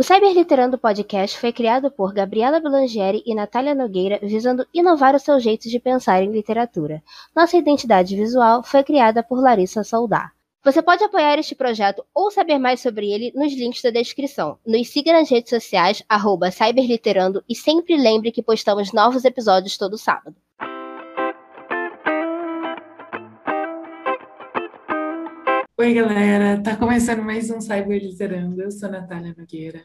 O Cyberliterando Podcast foi criado por Gabriela Belangeri e Natália Nogueira, visando inovar o seu jeito de pensar em literatura. Nossa identidade visual foi criada por Larissa Soldar. Você pode apoiar este projeto ou saber mais sobre ele nos links da descrição. Nos siga nas redes sociais, arroba Cyberliterando, e sempre lembre que postamos novos episódios todo sábado. Oi, galera! Tá começando mais um Cyber Literando. Eu sou Natália Nogueira.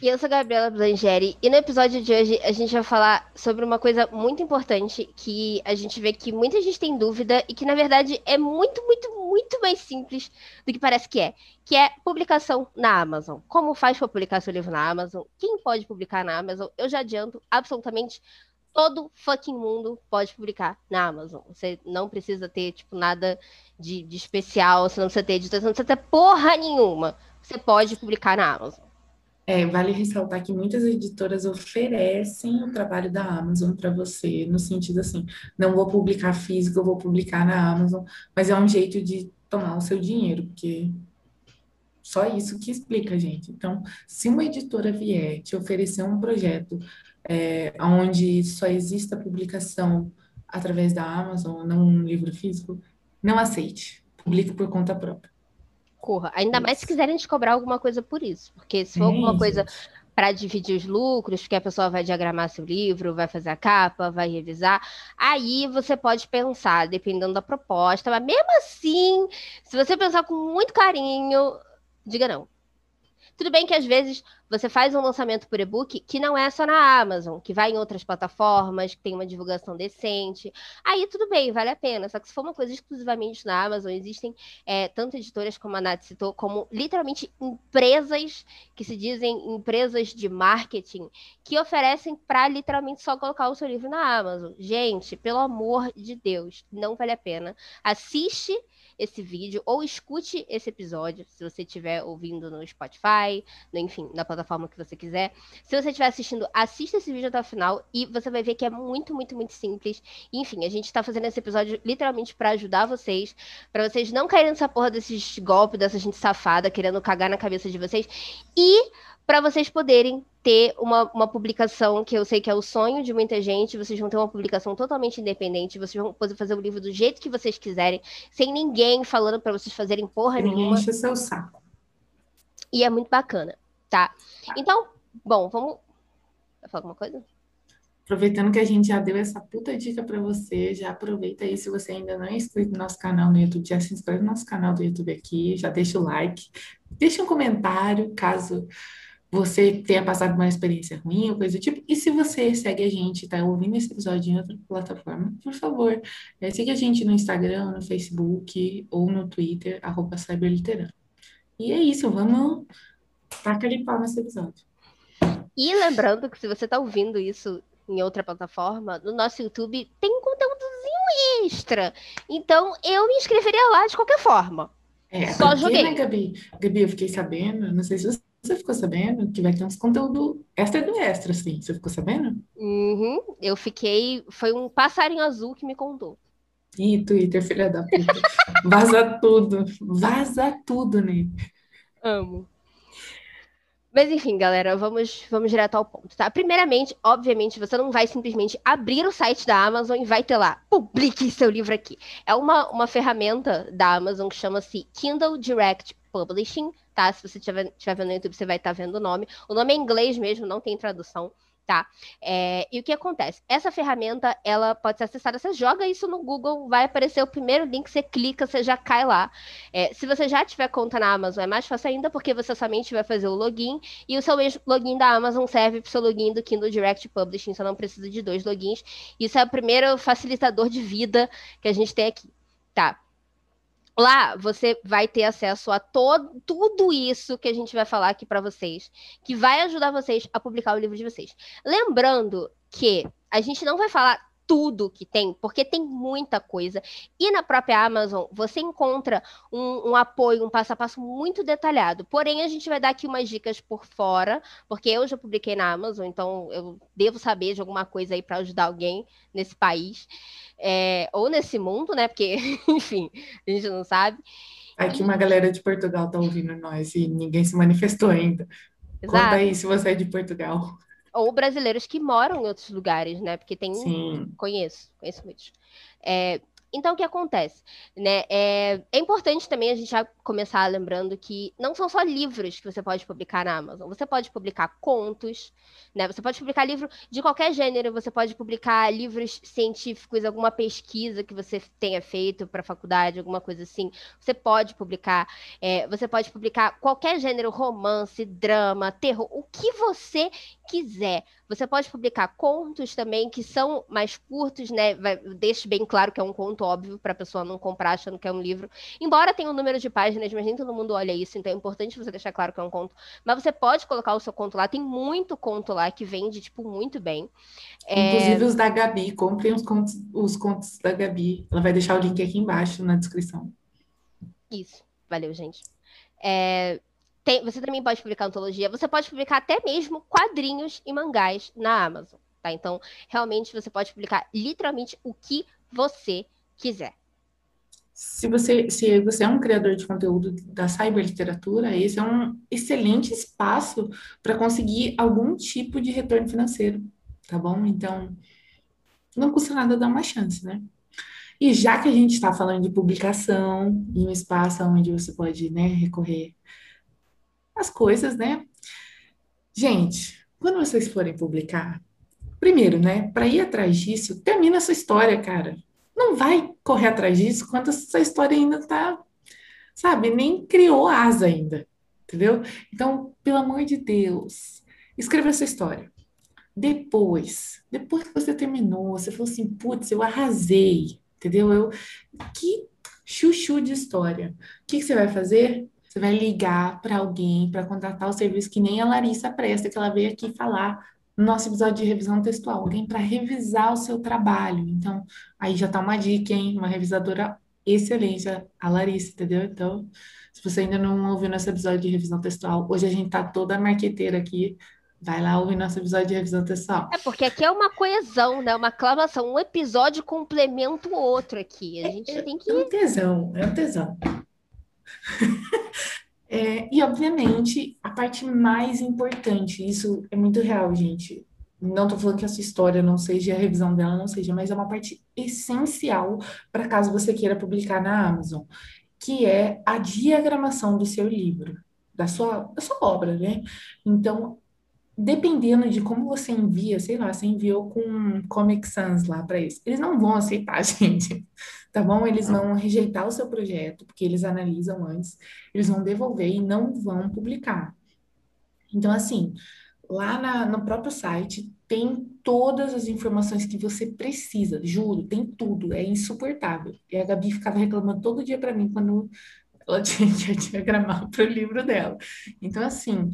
E eu sou a Gabriela Blangeri. E no episódio de hoje a gente vai falar sobre uma coisa muito importante que a gente vê que muita gente tem dúvida e que, na verdade, é muito, muito, muito mais simples do que parece que é. Que é publicação na Amazon. Como faz para publicar seu livro na Amazon? Quem pode publicar na Amazon? Eu já adianto absolutamente todo fucking mundo pode publicar na Amazon. Você não precisa ter, tipo, nada de, de especial, você não precisa ter editor, você não precisa ter porra nenhuma. Você pode publicar na Amazon. É, vale ressaltar que muitas editoras oferecem o trabalho da Amazon para você, no sentido assim, não vou publicar físico, eu vou publicar na Amazon, mas é um jeito de tomar o seu dinheiro, porque só isso que explica, gente. Então, se uma editora vier te oferecer um projeto é, onde só exista publicação através da Amazon, não um livro físico, não aceite. Publique por conta própria. Corra. Ainda mais se quiserem te cobrar alguma coisa por isso. Porque se for é alguma isso. coisa para dividir os lucros, porque a pessoa vai diagramar seu livro, vai fazer a capa, vai revisar. Aí você pode pensar, dependendo da proposta, mas mesmo assim, se você pensar com muito carinho, diga não. Tudo bem que às vezes você faz um lançamento por e-book que não é só na Amazon, que vai em outras plataformas, que tem uma divulgação decente. Aí tudo bem, vale a pena. Só que se for uma coisa exclusivamente na Amazon, existem é, tanto editoras como a Nath citou, como literalmente empresas que se dizem empresas de marketing que oferecem para literalmente só colocar o seu livro na Amazon. Gente, pelo amor de Deus, não vale a pena. Assiste esse vídeo ou escute esse episódio, se você estiver ouvindo no Spotify, no, enfim, na plataforma que você quiser. Se você estiver assistindo, assista esse vídeo até o final e você vai ver que é muito, muito, muito simples. enfim, a gente está fazendo esse episódio literalmente para ajudar vocês, para vocês não caírem nessa porra desses golpes, dessa gente safada querendo cagar na cabeça de vocês e para vocês poderem ter uma, uma publicação que eu sei que é o sonho de muita gente. Vocês vão ter uma publicação totalmente independente. Vocês vão poder fazer o livro do jeito que vocês quiserem, sem ninguém falando para vocês fazerem porra ninguém nenhuma. Enche seu saco. E é muito bacana, tá? tá? Então, bom, vamos. Vai falar alguma coisa? Aproveitando que a gente já deu essa puta dica para você, já aproveita aí se você ainda não é inscrito no nosso canal no YouTube, já se inscreve no nosso canal do YouTube aqui, já deixa o like, deixa um comentário caso você tenha passado uma experiência ruim ou coisa do tipo. E se você segue a gente, está ouvindo esse episódio em outra plataforma, por favor, é, siga a gente no Instagram, no Facebook ou no Twitter, arroba cyberliterano. E é isso, vamos tacar de pau nesse episódio. E lembrando que se você está ouvindo isso em outra plataforma, no nosso YouTube tem um conteúdozinho extra. Então eu me inscreveria lá de qualquer forma. É, Só porque, joguei. Né, Gabi? Gabi, eu fiquei sabendo, não sei se você você ficou sabendo que vai ter uns conteúdo extra do extra, assim. Você ficou sabendo? Uhum. Eu fiquei. Foi um passarinho azul que me contou. Ih, Twitter, filha da puta. Vaza tudo. Vaza tudo, né? Amo. Mas enfim, galera, vamos, vamos direto ao ponto, tá? Primeiramente, obviamente, você não vai simplesmente abrir o site da Amazon e vai ter lá, publique seu livro aqui. É uma, uma ferramenta da Amazon que chama-se Kindle Direct Publishing, tá? Se você estiver vendo no YouTube, você vai estar tá vendo o nome. O nome é inglês mesmo, não tem tradução, tá? É, e o que acontece? Essa ferramenta, ela pode ser acessada, você joga isso no Google, vai aparecer o primeiro link, você clica, você já cai lá. É, se você já tiver conta na Amazon, é mais fácil ainda, porque você somente vai fazer o login, e o seu login da Amazon serve para o seu login do Kindle Direct Publishing, você não precisa de dois logins. Isso é o primeiro facilitador de vida que a gente tem aqui, tá? Lá você vai ter acesso a todo, tudo isso que a gente vai falar aqui para vocês, que vai ajudar vocês a publicar o livro de vocês. Lembrando que a gente não vai falar tudo que tem, porque tem muita coisa. E na própria Amazon você encontra um, um, apoio, um passo a passo muito detalhado. Porém, a gente vai dar aqui umas dicas por fora, porque eu já publiquei na Amazon, então eu devo saber de alguma coisa aí para ajudar alguém nesse país. É, ou nesse mundo, né? Porque, enfim, a gente não sabe. Aqui uma galera de Portugal tá ouvindo nós e ninguém se manifestou ainda. Exato. Conta aí se você é de Portugal. Ou brasileiros que moram em outros lugares, né? Porque tem. Sim. Conheço, conheço muitos. É, então, o que acontece? Né? É, é, importante também a gente já começar lembrando que não são só livros que você pode publicar na Amazon. Você pode publicar contos, né? Você pode publicar livro de qualquer gênero, você pode publicar livros científicos, alguma pesquisa que você tenha feito para a faculdade, alguma coisa assim. Você pode publicar. É, você pode publicar qualquer gênero, romance, drama, terror, o que você quiser. Você pode publicar contos também que são mais curtos, né? Vai, deixe bem claro que é um conto óbvio para a pessoa não comprar achando que é um livro. Embora tenha um número de páginas, mas nem todo mundo olha isso, então é importante você deixar claro que é um conto. Mas você pode colocar o seu conto lá. Tem muito conto lá que vende tipo muito bem. É, Inclusive é... os da Gabi, comprem os contos, os contos da Gabi. Ela vai deixar o link aqui embaixo na descrição. Isso. Valeu, gente. É, tem, você também pode publicar antologia, você pode publicar até mesmo quadrinhos e mangás na Amazon, tá? Então, realmente você pode publicar literalmente o que você quiser. Se você, se você é um criador de conteúdo da cyberliteratura, esse é um excelente espaço para conseguir algum tipo de retorno financeiro, tá bom? Então, não custa nada dar uma chance, né? E já que a gente está falando de publicação, em um espaço onde você pode né, recorrer as coisas, né? Gente, quando vocês forem publicar, primeiro, né, para ir atrás disso, termina essa história, cara. Não vai correr atrás disso quando essa história ainda tá, sabe, nem criou asa ainda, entendeu? Então, pelo amor de Deus, escreva essa história. Depois, depois que você terminou, você falou assim, putz, eu arrasei, entendeu? Eu, que chuchu de história. O que, que você vai fazer? Você vai ligar para alguém para contratar o serviço que nem a Larissa presta, que ela veio aqui falar no nosso episódio de revisão textual, alguém para revisar o seu trabalho. Então, aí já tá uma dica, hein? Uma revisadora excelente, a Larissa, entendeu? Então, se você ainda não ouviu nosso episódio de revisão textual, hoje a gente tá toda marqueteira aqui. Vai lá ouvir nosso episódio de revisão textual. É porque aqui é uma coesão, né? Uma aclamação. Um episódio complementa o outro aqui. A gente é, tem que. É um tesão, é um tesão. é, e, obviamente, a parte mais importante, isso é muito real, gente. Não estou falando que essa história não seja, a revisão dela não seja, mas é uma parte essencial para caso você queira publicar na Amazon, que é a diagramação do seu livro, da sua, da sua obra, né? Então, dependendo de como você envia, sei lá, você enviou com Comic Sans lá para eles, eles não vão aceitar, gente, tá bom? Eles vão rejeitar o seu projeto, porque eles analisam antes, eles vão devolver e não vão publicar. Então, assim, lá na, no próprio site tem todas as informações que você precisa, juro, tem tudo, é insuportável. E a Gabi ficava reclamando todo dia para mim quando ela tinha que diagramar para o livro dela. Então, assim,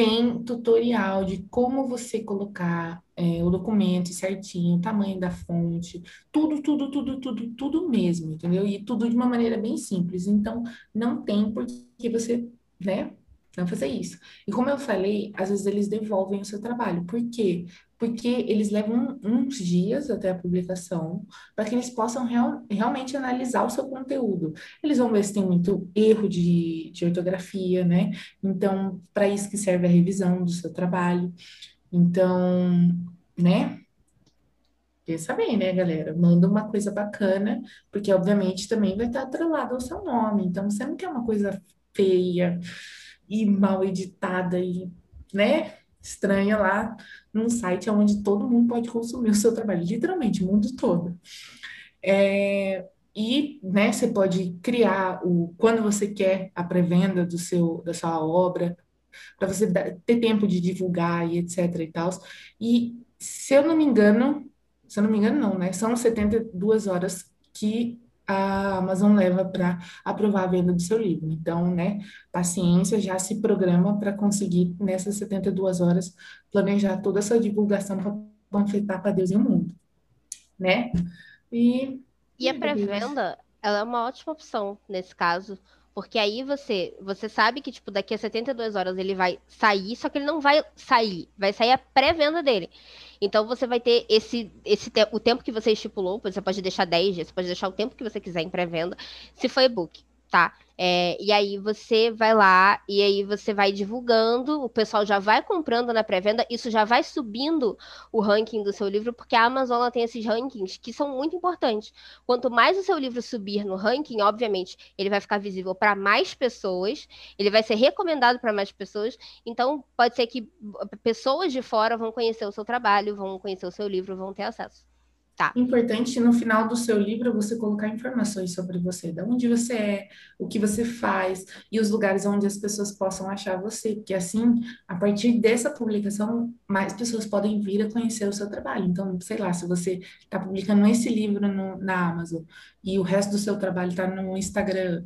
tem tutorial de como você colocar é, o documento certinho, o tamanho da fonte, tudo, tudo, tudo, tudo, tudo mesmo, entendeu? E tudo de uma maneira bem simples. Então, não tem por que você, né, não fazer isso. E como eu falei, às vezes eles devolvem o seu trabalho. Por quê? Porque eles levam uns dias até a publicação para que eles possam real, realmente analisar o seu conteúdo. Eles vão ver se tem muito erro de, de ortografia, né? Então, para isso que serve a revisão do seu trabalho. Então, né? Pensa bem, né, galera? Manda uma coisa bacana, porque obviamente também vai estar atrelado ao seu nome. Então, você não quer uma coisa feia e mal editada e, né, estranha lá num site onde todo mundo pode consumir o seu trabalho, literalmente, o mundo todo. É, e, né, você pode criar o quando você quer a pré-venda do seu da sua obra, para você ter tempo de divulgar e etc e tal. E se eu não me engano, se eu não me engano não, né? São 72 horas que a Amazon leva para aprovar a venda do seu livro. Então, né, paciência, já se programa para conseguir, nessas 72 horas, planejar toda essa divulgação para panfletar para Deus e o mundo, né? E, e a pré-venda, ela é uma ótima opção nesse caso, porque aí você, você sabe que, tipo, daqui a 72 horas ele vai sair, só que ele não vai sair, vai sair a pré-venda dele. Então você vai ter esse, esse o tempo que você estipulou, você pode deixar 10 dias, você pode deixar o tempo que você quiser em pré-venda, se for e-book. Tá? É, e aí você vai lá e aí você vai divulgando, o pessoal já vai comprando na pré-venda, isso já vai subindo o ranking do seu livro, porque a Amazon tem esses rankings que são muito importantes. Quanto mais o seu livro subir no ranking, obviamente, ele vai ficar visível para mais pessoas, ele vai ser recomendado para mais pessoas, então pode ser que pessoas de fora vão conhecer o seu trabalho, vão conhecer o seu livro, vão ter acesso. Tá. Importante no final do seu livro você colocar informações sobre você, de onde você é, o que você faz e os lugares onde as pessoas possam achar você, porque assim, a partir dessa publicação, mais pessoas podem vir a conhecer o seu trabalho. Então, sei lá, se você está publicando esse livro no, na Amazon e o resto do seu trabalho está no Instagram,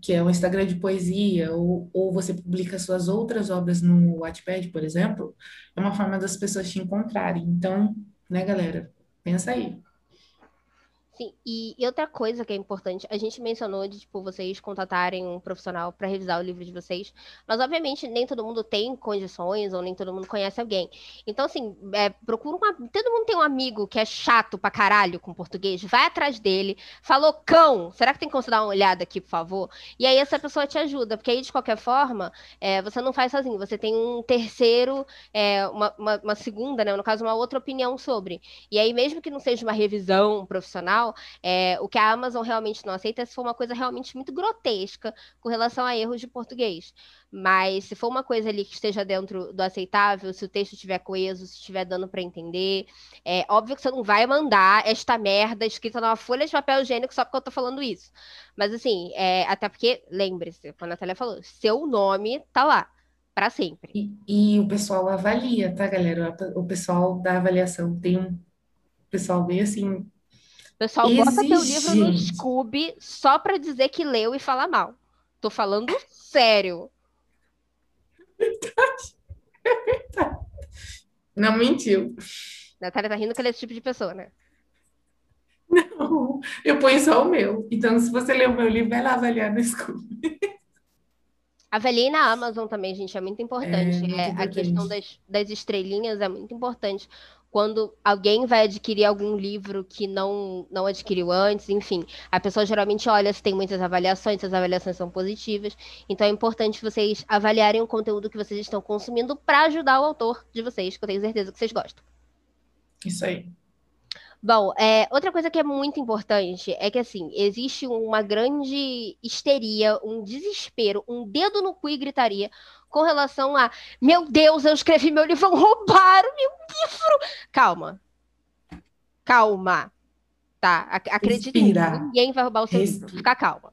que é um Instagram de poesia, ou, ou você publica suas outras obras no Wattpad, por exemplo, é uma forma das pessoas te encontrarem. Então, né, galera? Pensa aí. Sim, e, e, outra coisa que é importante, a gente mencionou de, tipo, vocês contatarem um profissional para revisar o livro de vocês, mas obviamente nem todo mundo tem condições ou nem todo mundo conhece alguém. Então, assim, é, procura uma. Todo mundo tem um amigo que é chato pra caralho com português, vai atrás dele, falou cão, será que tem como você dar uma olhada aqui, por favor? E aí essa pessoa te ajuda, porque aí, de qualquer forma, é, você não faz sozinho, você tem um terceiro, é, uma, uma, uma segunda, né? No caso, uma outra opinião sobre. E aí, mesmo que não seja uma revisão profissional, é, o que a Amazon realmente não aceita é se for uma coisa realmente muito grotesca com relação a erros de português. Mas se for uma coisa ali que esteja dentro do aceitável, se o texto estiver coeso, se estiver dando para entender, é óbvio que você não vai mandar esta merda escrita numa folha de papel higiênico só porque eu tô falando isso. Mas assim, é, até porque, lembre-se, quando a Natália falou, seu nome tá lá para sempre. E, e, o pessoal avalia, tá, galera? O pessoal da avaliação tem um pessoal bem assim pessoal bota teu livro no Scooby só pra dizer que leu e fala mal. Tô falando sério. É verdade. É verdade. Não mentiu. Natália tá rindo que ele é esse tipo de pessoa, né? Não, eu ponho só o meu. Então, se você ler o meu livro, vai lá avaliar no Scooby. Avaliei na Amazon também, gente, é muito importante. É, muito é, importante. A questão das, das estrelinhas é muito importante quando alguém vai adquirir algum livro que não, não adquiriu antes, enfim, a pessoa geralmente olha se tem muitas avaliações, se as avaliações são positivas. Então é importante vocês avaliarem o conteúdo que vocês estão consumindo para ajudar o autor de vocês, que eu tenho certeza que vocês gostam. Isso aí. Bom, é, outra coisa que é muito importante é que, assim, existe uma grande histeria, um desespero, um dedo no cu e gritaria com relação a meu Deus, eu escrevi meu livro, vão roubar o meu livro. Calma. Calma. Tá? Acredite, ninguém vai roubar o seu Respira. livro. Fica calma.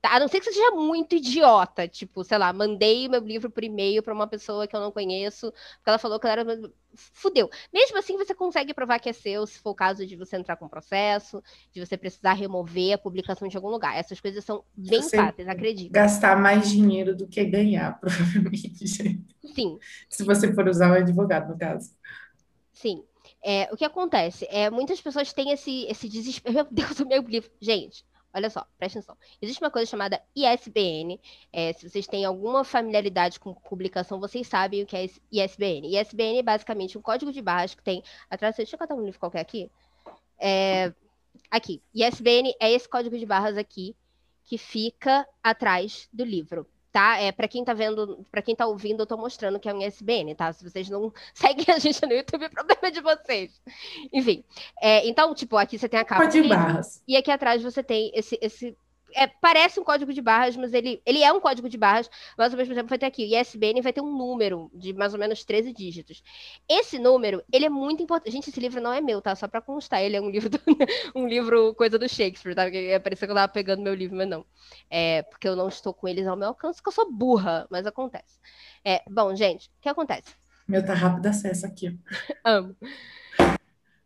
Tá? A não ser que você seja muito idiota, tipo, sei lá, mandei meu livro por e-mail para uma pessoa que eu não conheço, porque ela falou que ela era. Fudeu. Mesmo assim, você consegue provar que é seu, se for o caso de você entrar com processo, de você precisar remover a publicação de algum lugar. Essas coisas são bem você fáceis, acredito. Gastar mais dinheiro do que ganhar, provavelmente. Sim. se você for usar o advogado, no caso. Sim. É, o que acontece? É, muitas pessoas têm esse, esse desespero. Meu Deus, o meu livro. Gente, Olha só, presta atenção. Existe uma coisa chamada ISBN. É, se vocês têm alguma familiaridade com publicação, vocês sabem o que é ISBN. ISBN é basicamente um código de barras que tem atrás. Deixa eu catar um livro qualquer aqui. É, aqui. ISBN é esse código de barras aqui que fica atrás do livro tá? É, para quem tá vendo, para quem tá ouvindo, eu tô mostrando que é um ISBN, tá? Se vocês não seguem a gente no YouTube, é problema de vocês. Enfim, é, então, tipo, aqui você tem a capa de barras. e aqui atrás você tem esse, esse é, parece um código de barras, mas ele, ele é um código de barras, mas ao mesmo tempo vai ter aqui. O ISBN vai ter um número de mais ou menos 13 dígitos. Esse número, ele é muito importante. Gente, esse livro não é meu, tá? Só para constar, ele é um livro, do, um livro coisa do Shakespeare, tá? Porque parecia que eu tava pegando meu livro, mas não. É, porque eu não estou com eles ao meu alcance, porque eu sou burra, mas acontece. É, bom, gente, o que acontece? Meu tá rápido acesso aqui. Amo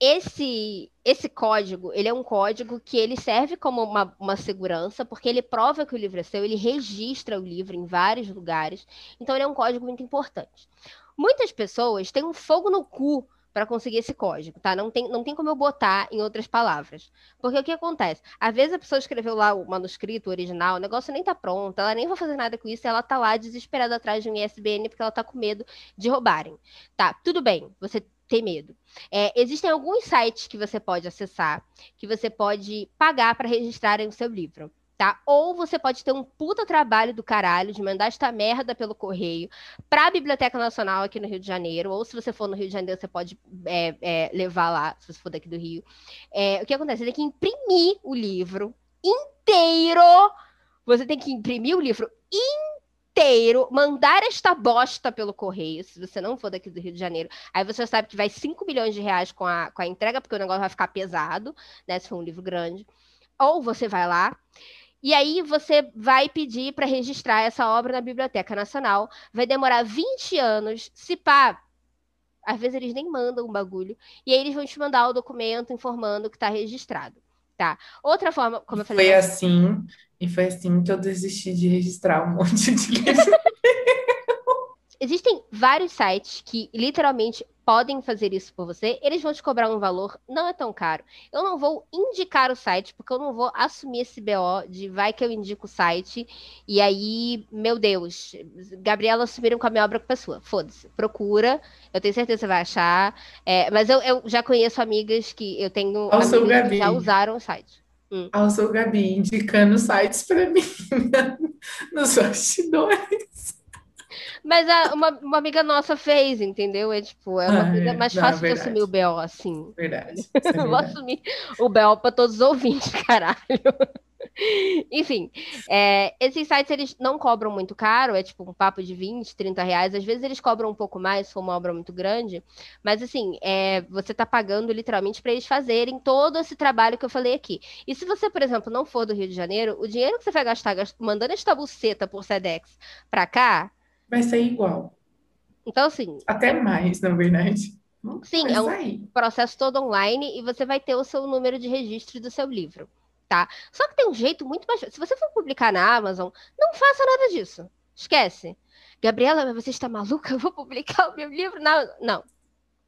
esse esse código, ele é um código que ele serve como uma, uma segurança, porque ele prova que o livro é seu, ele registra o livro em vários lugares, então ele é um código muito importante. Muitas pessoas têm um fogo no cu para conseguir esse código, tá? Não tem, não tem como eu botar em outras palavras. Porque o que acontece? Às vezes a pessoa escreveu lá o manuscrito original, o negócio nem tá pronto, ela nem vai fazer nada com isso, ela tá lá desesperada atrás de um ISBN porque ela tá com medo de roubarem. Tá, tudo bem, você ter medo. É, existem alguns sites que você pode acessar, que você pode pagar para registrarem o seu livro. tá? Ou você pode ter um puta trabalho do caralho de mandar esta merda pelo correio para a Biblioteca Nacional aqui no Rio de Janeiro, ou se você for no Rio de Janeiro, você pode é, é, levar lá, se você for daqui do Rio. É, o que acontece? Você tem que imprimir o livro inteiro. Você tem que imprimir o livro inteiro, mandar esta bosta pelo correio, se você não for daqui do Rio de Janeiro. Aí você sabe que vai 5 milhões de reais com a, com a entrega, porque o negócio vai ficar pesado, né? Se for um livro grande. Ou você vai lá e aí você vai pedir para registrar essa obra na Biblioteca Nacional. Vai demorar 20 anos. Se pá, às vezes eles nem mandam um bagulho. E aí eles vão te mandar o documento informando que está registrado. Tá. Outra forma, como eu falei. Foi assim, e foi assim que eu desisti de registrar um monte de livro. Existem vários sites que literalmente podem fazer isso por você, eles vão te cobrar um valor, não é tão caro. Eu não vou indicar o site, porque eu não vou assumir esse BO de vai que eu indico o site, e aí, meu Deus, Gabriela assumiram com a minha obra com a sua. Foda-se, procura, eu tenho certeza que você vai achar. É, mas eu, eu, já conheço amigas que eu tenho amigas que já usaram o site. Hum. Seu Gabi, indicando sites para mim nos bastidores. Mas a, uma, uma amiga nossa fez, entendeu? É tipo, é uma ah, coisa é. mais fácil de assumir o BO assim. Verdade. É verdade. Vou assumir o BO para todos os ouvintes, caralho. Enfim, é, esses sites eles não cobram muito caro, é tipo um papo de 20, 30 reais. Às vezes eles cobram um pouco mais se for uma obra muito grande, mas assim, é, você está pagando literalmente para eles fazerem todo esse trabalho que eu falei aqui. E se você, por exemplo, não for do Rio de Janeiro, o dinheiro que você vai gastar mandando esta buceta por SEDEX para cá, vai ser igual. Então, assim. Até mais, na verdade. Sim, é um processo todo online e você vai ter o seu número de registro do seu livro, tá? Só que tem um jeito muito mais. Se você for publicar na Amazon, não faça nada disso. Esquece. Gabriela, você está maluca? Eu vou publicar o meu livro? Não, não.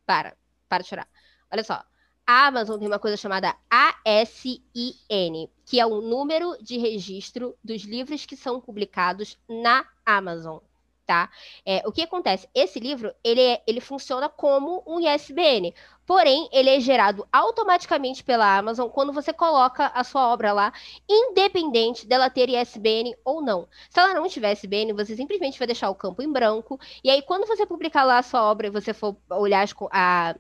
Para. Para de chorar. Olha só. A Amazon tem uma coisa chamada ASIN, que é o número de registro dos livros que são publicados na Amazon tá? É, o que acontece? Esse livro, ele, é, ele funciona como um ISBN, porém, ele é gerado automaticamente pela Amazon quando você coloca a sua obra lá, independente dela ter ISBN ou não. Se ela não tiver ISBN, você simplesmente vai deixar o campo em branco, e aí quando você publicar lá a sua obra e você for olhar as, a,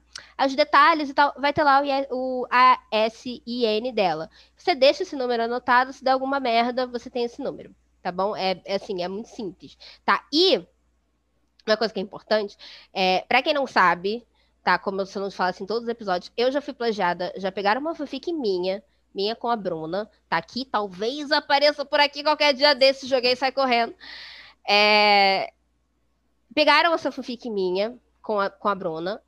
os detalhes e tal, vai ter lá o, o ASIN dela. Você deixa esse número anotado, se der alguma merda, você tem esse número tá bom? É, é assim, é muito simples, tá? E uma coisa que é importante, é, para quem não sabe, tá? Como eu não falo assim todos os episódios, eu já fui plagiada, já pegaram uma fanfic minha, minha com a Bruna, tá aqui, talvez apareça por aqui qualquer dia desse, joguei e sai correndo. É, pegaram essa fanfic minha com a, com a Bruna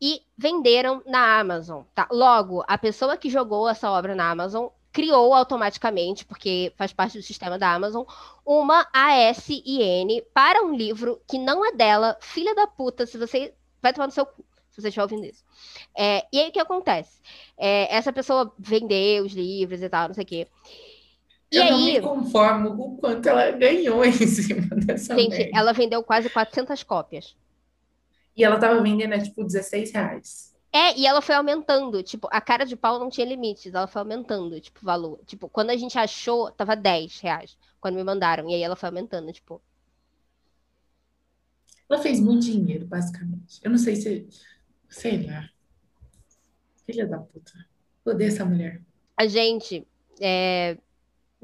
e venderam na Amazon, tá? Logo, a pessoa que jogou essa obra na Amazon criou automaticamente, porque faz parte do sistema da Amazon, uma ASIN para um livro que não é dela, filha da puta, se você vai tomar no seu cu, se você estiver ouvindo isso. É, e aí o que acontece? É, essa pessoa vendeu os livros e tal, não sei o quê. E eu aí, não me conformo com o quanto ela ganhou em cima dessa Gente, merda. ela vendeu quase 400 cópias. E ela tava vendendo, é, tipo, 16 reais. É, e ela foi aumentando, tipo, a cara de pau não tinha limites, ela foi aumentando, tipo, o valor. Tipo, quando a gente achou, tava 10 reais, quando me mandaram, e aí ela foi aumentando, tipo. Ela fez muito dinheiro, basicamente. Eu não sei se. Sei lá. Filha da puta. Odeio essa mulher. A gente é,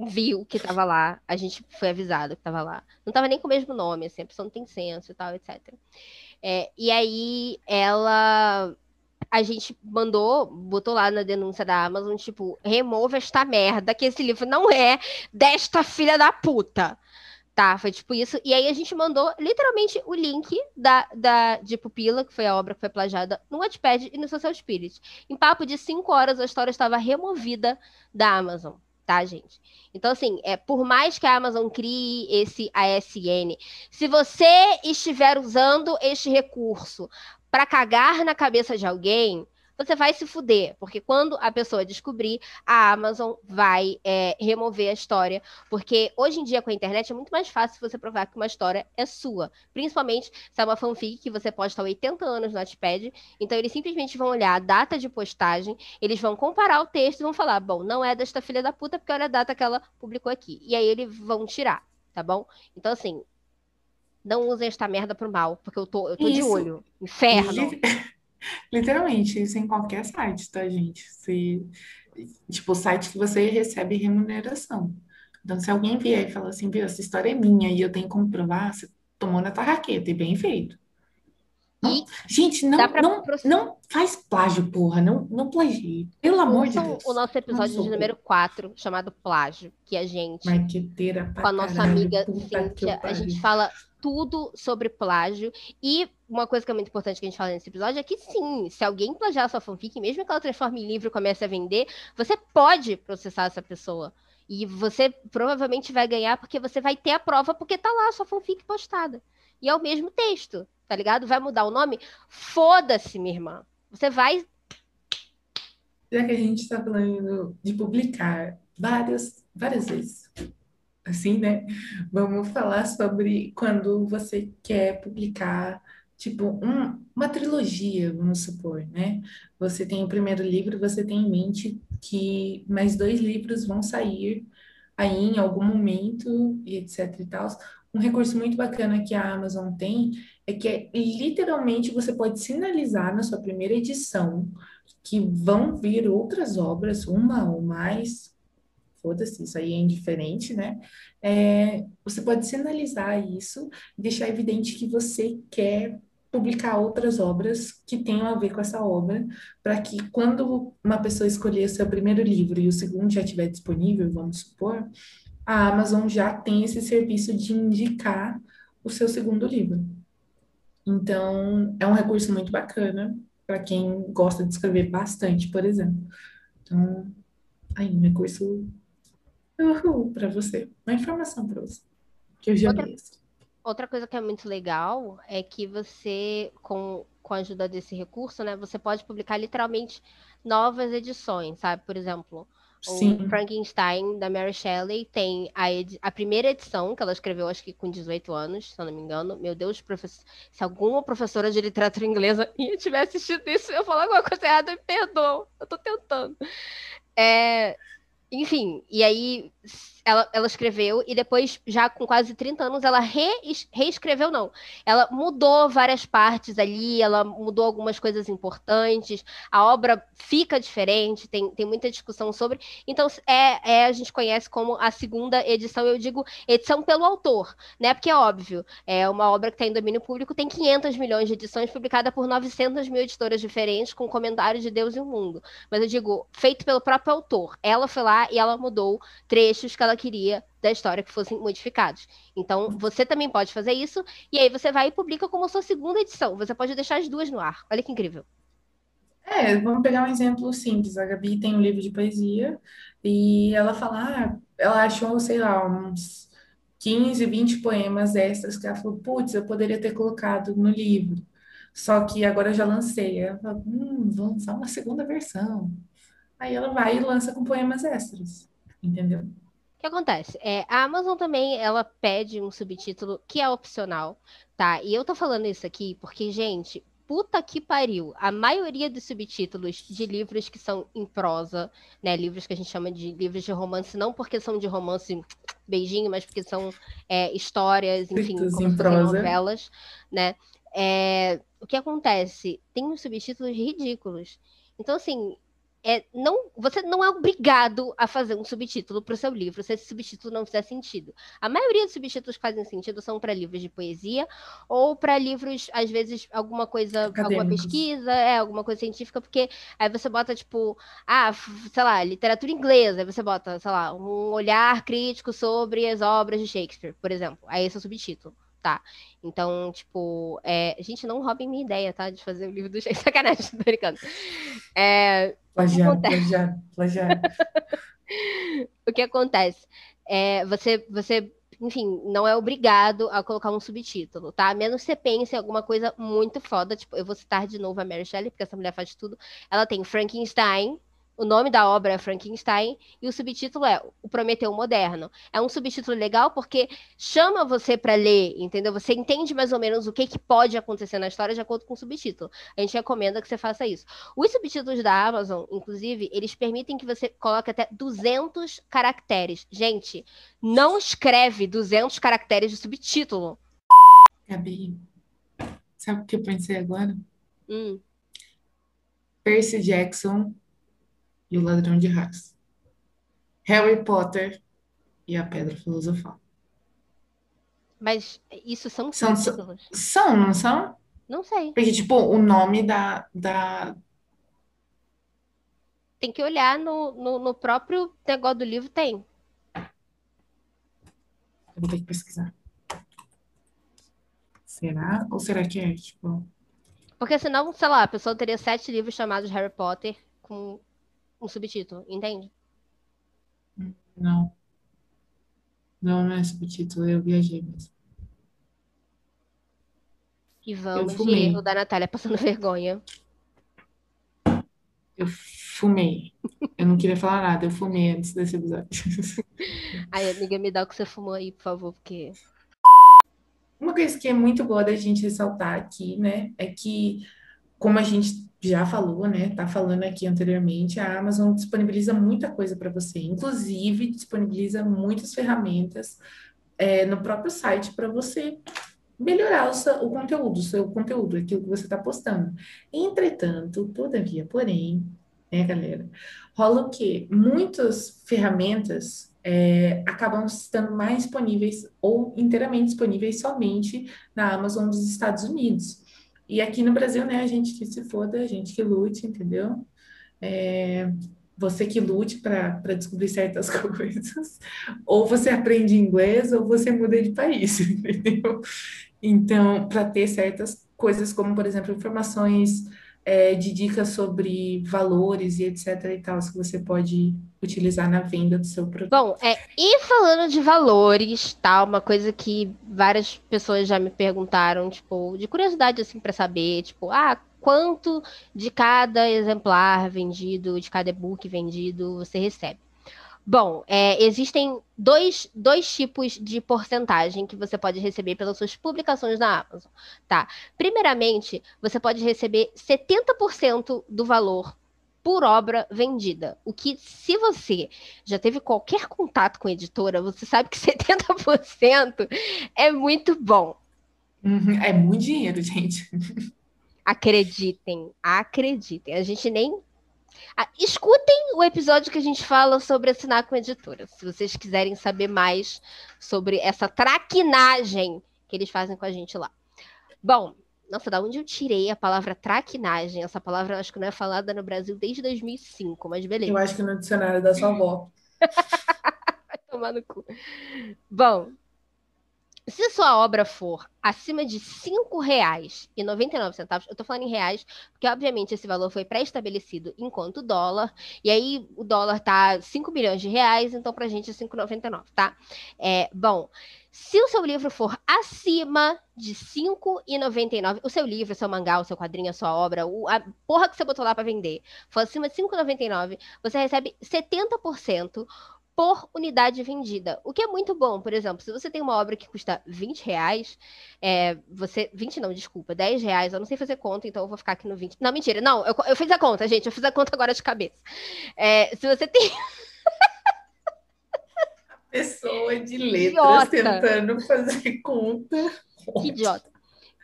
viu que tava lá, a gente foi avisado que tava lá. Não tava nem com o mesmo nome, assim, a pessoa não tem senso e tal, etc. É, e aí ela a gente mandou, botou lá na denúncia da Amazon, tipo, remova esta merda, que esse livro não é desta filha da puta. Tá, foi tipo isso. E aí a gente mandou literalmente o link da, da, de Pupila, que foi a obra que foi plagiada, no Wattpad e no Social Spirit. Em papo de cinco horas, a história estava removida da Amazon, tá, gente? Então, assim, é, por mais que a Amazon crie esse ASN, se você estiver usando este recurso para cagar na cabeça de alguém, você vai se fuder, porque quando a pessoa descobrir, a Amazon vai é, remover a história, porque hoje em dia com a internet é muito mais fácil você provar que uma história é sua, principalmente se é uma fanfic que você posta há 80 anos no Notepad, então eles simplesmente vão olhar a data de postagem, eles vão comparar o texto e vão falar, bom, não é desta filha da puta porque olha a data que ela publicou aqui, e aí eles vão tirar, tá bom? Então assim, não usem esta merda pro mal, porque eu tô, eu tô de olho. Inferno. Literalmente, isso em qualquer site, tá, gente? Se, tipo, o site que você recebe remuneração. Então, se alguém vier e falar assim, viu, essa história é minha e eu tenho como provar, você tomou na tarraqueta e bem feito. Não, gente, não, não, não faz plágio, porra. Não, não plagie. Pelo amor de Deus. O nosso episódio de número 4, chamado Plágio, que a gente, Marqueteira com a nossa caralho, amiga Cíntia, a gente fala tudo sobre plágio. E uma coisa que é muito importante que a gente fala nesse episódio é que sim, se alguém plagiar a sua fanfic, mesmo que ela transforme em livro e comece a vender, você pode processar essa pessoa. E você provavelmente vai ganhar porque você vai ter a prova porque tá lá a sua fanfic postada. E é o mesmo texto, tá ligado? Vai mudar o nome? Foda-se, minha irmã. Você vai. Já que a gente está falando de publicar várias, várias vezes assim, né? Vamos falar sobre quando você quer publicar, tipo, um, uma trilogia, vamos supor, né? Você tem o primeiro livro, você tem em mente que mais dois livros vão sair aí em algum momento e etc e tal. Um recurso muito bacana que a Amazon tem é que é, literalmente você pode sinalizar na sua primeira edição que vão vir outras obras, uma ou mais, foda-se, isso aí é indiferente, né? É, você pode sinalizar isso, deixar evidente que você quer publicar outras obras que tenham a ver com essa obra, para que quando uma pessoa escolher o seu primeiro livro e o segundo já estiver disponível, vamos supor, a Amazon já tem esse serviço de indicar o seu segundo livro. Então, é um recurso muito bacana para quem gosta de escrever bastante, por exemplo. Então, aí, um recurso para você. Uma informação para você. Que eu já outra, outra coisa que é muito legal é que você, com, com a ajuda desse recurso, né, você pode publicar literalmente novas edições, sabe? Por exemplo, Sim. o Frankenstein da Mary Shelley tem a, a, primeira edição, que ela escreveu, acho que com 18 anos, se eu não me engano. Meu Deus, professor, se alguma professora de literatura inglesa tiver assistido isso, eu falar alguma coisa errada, me perdoa. Eu tô tentando. É, enfim, e aí ela, ela escreveu e depois, já com quase 30 anos, ela re, reescreveu, não. Ela mudou várias partes ali, ela mudou algumas coisas importantes, a obra fica diferente, tem, tem muita discussão sobre. Então, é, é a gente conhece como a segunda edição, eu digo edição pelo autor, né? Porque é óbvio, é uma obra que está em domínio público, tem 500 milhões de edições, publicada por 900 mil editoras diferentes, com comentários de Deus e o mundo. Mas eu digo, feito pelo próprio autor. Ela foi lá e ela mudou trechos que ela queria da história que fossem modificados. Então, você também pode fazer isso, e aí você vai e publica como sua segunda edição. Você pode deixar as duas no ar. Olha que incrível. É, vamos pegar um exemplo simples. A Gabi tem um livro de poesia e ela fala, ah, ela achou, sei lá, uns 15, 20 poemas extras que ela falou, putz, eu poderia ter colocado no livro. Só que agora eu já lancei. Ela fala, hum, vou lançar uma segunda versão. Aí ela vai e lança com poemas extras, entendeu? O que acontece? É, a Amazon também ela pede um subtítulo que é opcional, tá? E eu tô falando isso aqui porque, gente, puta que pariu. A maioria dos subtítulos de livros que são em prosa, né? Livros que a gente chama de livros de romance, não porque são de romance beijinho, mas porque são é, histórias, enfim, como novelas, né? É, o que acontece? Tem uns subtítulos ridículos. Então, assim, é, não, você não é obrigado a fazer um subtítulo para o seu livro se esse subtítulo não fizer sentido. A maioria dos subtítulos que fazem sentido são para livros de poesia ou para livros, às vezes, alguma coisa, alguma pesquisa, é, alguma coisa científica, porque aí você bota, tipo, ah, sei lá, literatura inglesa, aí você bota, sei lá, um olhar crítico sobre as obras de Shakespeare, por exemplo. Aí esse é o subtítulo tá. Então, tipo, é, gente, não roubem minha ideia, tá? De fazer o livro do Shakespeare. Sacanagem, tô brincando. É, plagiado, plagiado, plagiado. o que acontece? É, você, você enfim, não é obrigado a colocar um subtítulo, tá? A menos que você pense em alguma coisa muito foda, tipo, eu vou citar de novo a Mary Shelley, porque essa mulher faz tudo. Ela tem Frankenstein, o nome da obra é Frankenstein e o subtítulo é O Prometeu Moderno. É um subtítulo legal porque chama você para ler, entendeu? Você entende mais ou menos o que, que pode acontecer na história de acordo com o subtítulo. A gente recomenda que você faça isso. Os subtítulos da Amazon, inclusive, eles permitem que você coloque até 200 caracteres. Gente, não escreve 200 caracteres de subtítulo. Gabi, sabe o que eu pensei agora? Hum. Percy Jackson e o Ladrão de Raios. Harry Potter e a Pedra Filosofal. Mas isso são São, são, não são? Não sei. Porque, tipo, o nome da, da... Tem que olhar no, no, no próprio negócio do livro, tem. Eu vou ter que pesquisar. Será? Ou será que é, tipo... Porque senão, sei lá, a pessoa teria sete livros chamados Harry Potter com um subtítulo, entende? Não. Não, não é subtítulo, eu viajei mesmo. E vamos de fumei. erro da Natália passando vergonha. Eu fumei. Eu não queria falar nada, eu fumei antes desse episódio. Aí, amiga, me dá o que você fumou aí, por favor, porque. Uma coisa que é muito boa da gente ressaltar aqui, né, é que, como a gente já falou, né, tá falando aqui anteriormente, a Amazon disponibiliza muita coisa para você, inclusive disponibiliza muitas ferramentas é, no próprio site para você melhorar o, seu- o conteúdo, o seu conteúdo, aquilo que você está postando. Entretanto, todavia, porém, né, galera, rola o quê? Muitas ferramentas é, acabam estando mais disponíveis ou inteiramente disponíveis somente na Amazon dos Estados Unidos. E aqui no Brasil, né, a gente que se foda, a gente que lute, entendeu? É, você que lute para descobrir certas coisas, ou você aprende inglês, ou você muda de país, entendeu? Então, para ter certas coisas, como, por exemplo, informações é, de dicas sobre valores e etc e tal, que você pode utilizar na venda do seu produto. Bom, é, e falando de valores, tá? Uma coisa que várias pessoas já me perguntaram, tipo, de curiosidade, assim, para saber, tipo, ah, quanto de cada exemplar vendido, de cada e-book vendido você recebe? Bom, é, existem dois, dois tipos de porcentagem que você pode receber pelas suas publicações na Amazon, tá? Primeiramente, você pode receber 70% do valor por obra vendida. O que, se você já teve qualquer contato com editora, você sabe que 70% é muito bom. Uhum, É muito dinheiro, gente. Acreditem, acreditem. A gente nem. Ah, escutem o episódio que a gente fala sobre assinar com editora, se vocês quiserem saber mais sobre essa traquinagem que eles fazem com a gente lá. Bom, nossa, da onde eu tirei a palavra traquinagem? Essa palavra eu acho que não é falada no Brasil desde 2005, mas beleza. Eu acho que no dicionário da sua avó. Vai tomar no cu. Bom, se sua obra for acima de R$ 5,99, eu tô falando em reais, porque obviamente esse valor foi pré-estabelecido enquanto dólar, e aí o dólar tá 5 bilhões de reais, então pra gente é 5,99, tá? É, bom, se o seu livro for acima de R$ 5,99, o seu livro, o seu mangá, o seu quadrinho, a sua obra, a porra que você botou lá pra vender, for acima de R$ 5,99, você recebe 70% por unidade vendida, o que é muito bom. Por exemplo, se você tem uma obra que custa 20 reais, é, você. 20 não, desculpa, 10 reais, eu não sei fazer conta, então eu vou ficar aqui no 20. Não, mentira, não, eu, eu fiz a conta, gente, eu fiz a conta agora de cabeça. É, se você tem. Pessoa de letras Idiota. tentando fazer conta. Que idiota.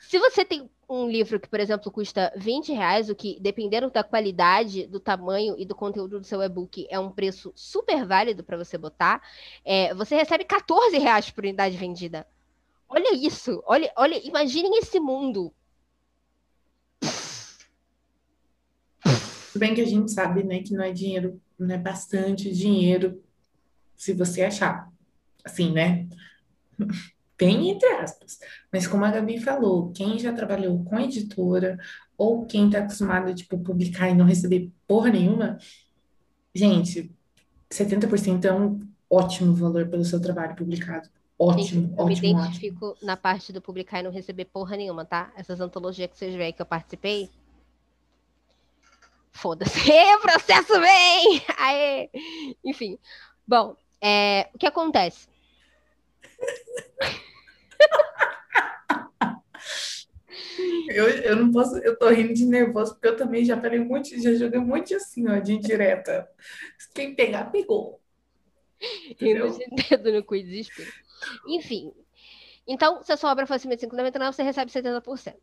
Se você tem um livro que, por exemplo, custa 20 reais, o que, dependendo da qualidade, do tamanho e do conteúdo do seu e-book, é um preço super válido para você botar, é, você recebe 14 reais por unidade vendida. Olha isso, olha, olha, imaginem esse mundo. Tudo bem que a gente sabe, né, que não é dinheiro, não é bastante dinheiro se você achar. Assim, né? Bem entre aspas. Mas como a Gabi falou, quem já trabalhou com editora ou quem tá acostumado a, tipo, publicar e não receber porra nenhuma, gente, 70% é um ótimo valor pelo seu trabalho publicado. Ótimo, eu ótimo, me ótimo. identifico na parte do publicar e não receber porra nenhuma, tá? Essas antologias que vocês veem que eu participei. Foda-se, processo vem! Aê! Enfim. Bom, é, o que acontece? Eu, eu não posso, eu tô rindo de nervoso, porque eu também já falei um monte, já joguei um monte assim, ó, de indireta. Quem pegar, pegou. Entendeu? de dedo no cu e desespero. Enfim. Então, se a sua obra for acima de 5,99, você recebe 70%.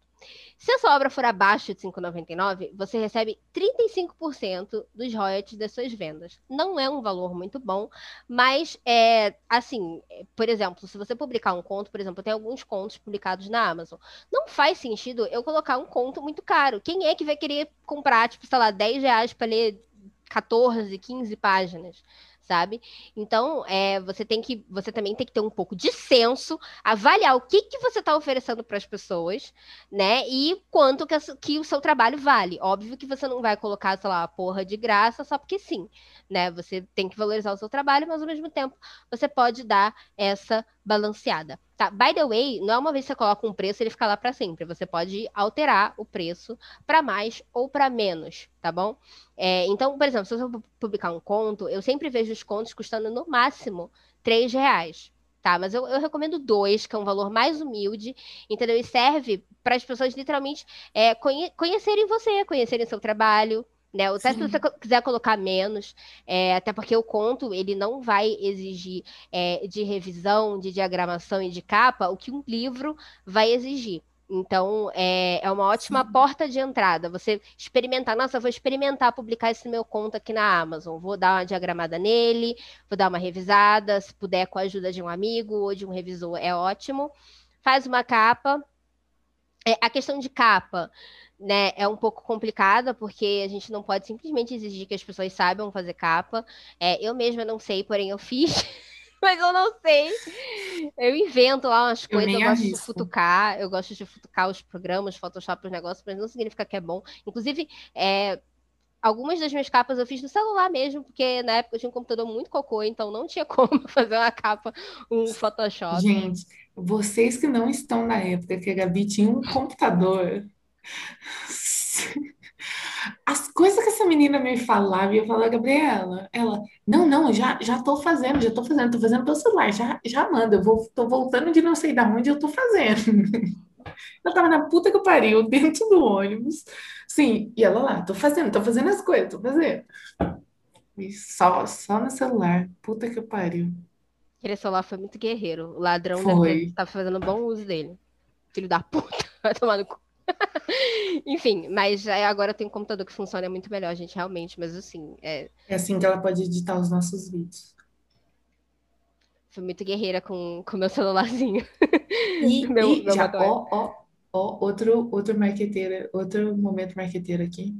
Se a sua obra for abaixo de 5,99, você recebe 35% dos royalties das suas vendas. Não é um valor muito bom, mas é assim, por exemplo, se você publicar um conto, por exemplo, tem alguns contos publicados na Amazon. Não faz sentido eu colocar um conto muito caro. Quem é que vai querer comprar, tipo, sei lá, 10 reais para ler 14, 15 páginas? Sabe? Então, é, você tem que, você também tem que ter um pouco de senso, avaliar o que, que você está oferecendo para as pessoas, né? E quanto que, que, o seu trabalho vale. Óbvio que você não vai colocar, sei lá, a porra de graça só porque sim, né? Você tem que valorizar o seu trabalho, mas ao mesmo tempo você pode dar essa balanceada. Tá? By the way, não é uma vez que você coloca um preço, ele fica lá para sempre. Você pode alterar o preço para mais ou para menos, tá bom? É, então, por exemplo, se você publicar um conto, eu sempre vejo os contos custando no máximo três reais. Tá, mas eu, eu, recomendo dois, que é um valor mais humilde, entendeu? E serve para as pessoas literalmente é, conhe conhecerem você, conhecerem seu trabalho, né? Até se você quiser colocar menos, é, até porque o conto ele não vai exigir é, de revisão, de diagramação e de capa o que um livro vai exigir. Então, é, é uma ótima Sim. porta de entrada. Você experimentar, nossa, vou experimentar publicar esse meu conto aqui na Amazon. Vou dar uma diagramada nele, vou dar uma revisada, se puder, com a ajuda de um amigo ou de um revisor, é ótimo. Faz uma capa. É, a questão de capa né, é um pouco complicada, porque a gente não pode simplesmente exigir que as pessoas saibam fazer capa. É, eu mesma não sei, porém eu fiz, mas eu não sei. Eu invento lá umas coisas, eu, eu gosto arrisco. de futucar, eu gosto de futucar os programas, Photoshop, os negócios, mas não significa que é bom. Inclusive, é, algumas das minhas capas eu fiz no celular mesmo, porque na época eu tinha um computador muito cocô, então não tinha como fazer uma capa, um Photoshop. Gente, vocês que não estão na época que a Gabi tinha um computador as coisas que essa menina me falava, e eu falava, Gabriela, ela, não, não, já, já tô fazendo, já tô fazendo, tô fazendo pelo celular, já, já manda, eu vou, tô voltando de não sei da onde eu tô fazendo. Ela tava na puta que eu pariu, dentro do ônibus, sim, e ela lá, tô fazendo, tô fazendo as coisas, tô fazendo. E só, só no celular, puta que eu pariu. Aquele celular foi muito guerreiro, o ladrão foi. Tá fazendo bom uso dele. Filho da puta, vai tomar no cu. Enfim, mas agora tem um computador que funciona muito melhor, gente, realmente. Mas assim. É, é assim que ela pode editar os nossos vídeos. Fui muito guerreira com o meu celularzinho. E, meu, e meu já, ó, ó, ó, outro, outro marqueteiro, outro momento marqueteiro aqui.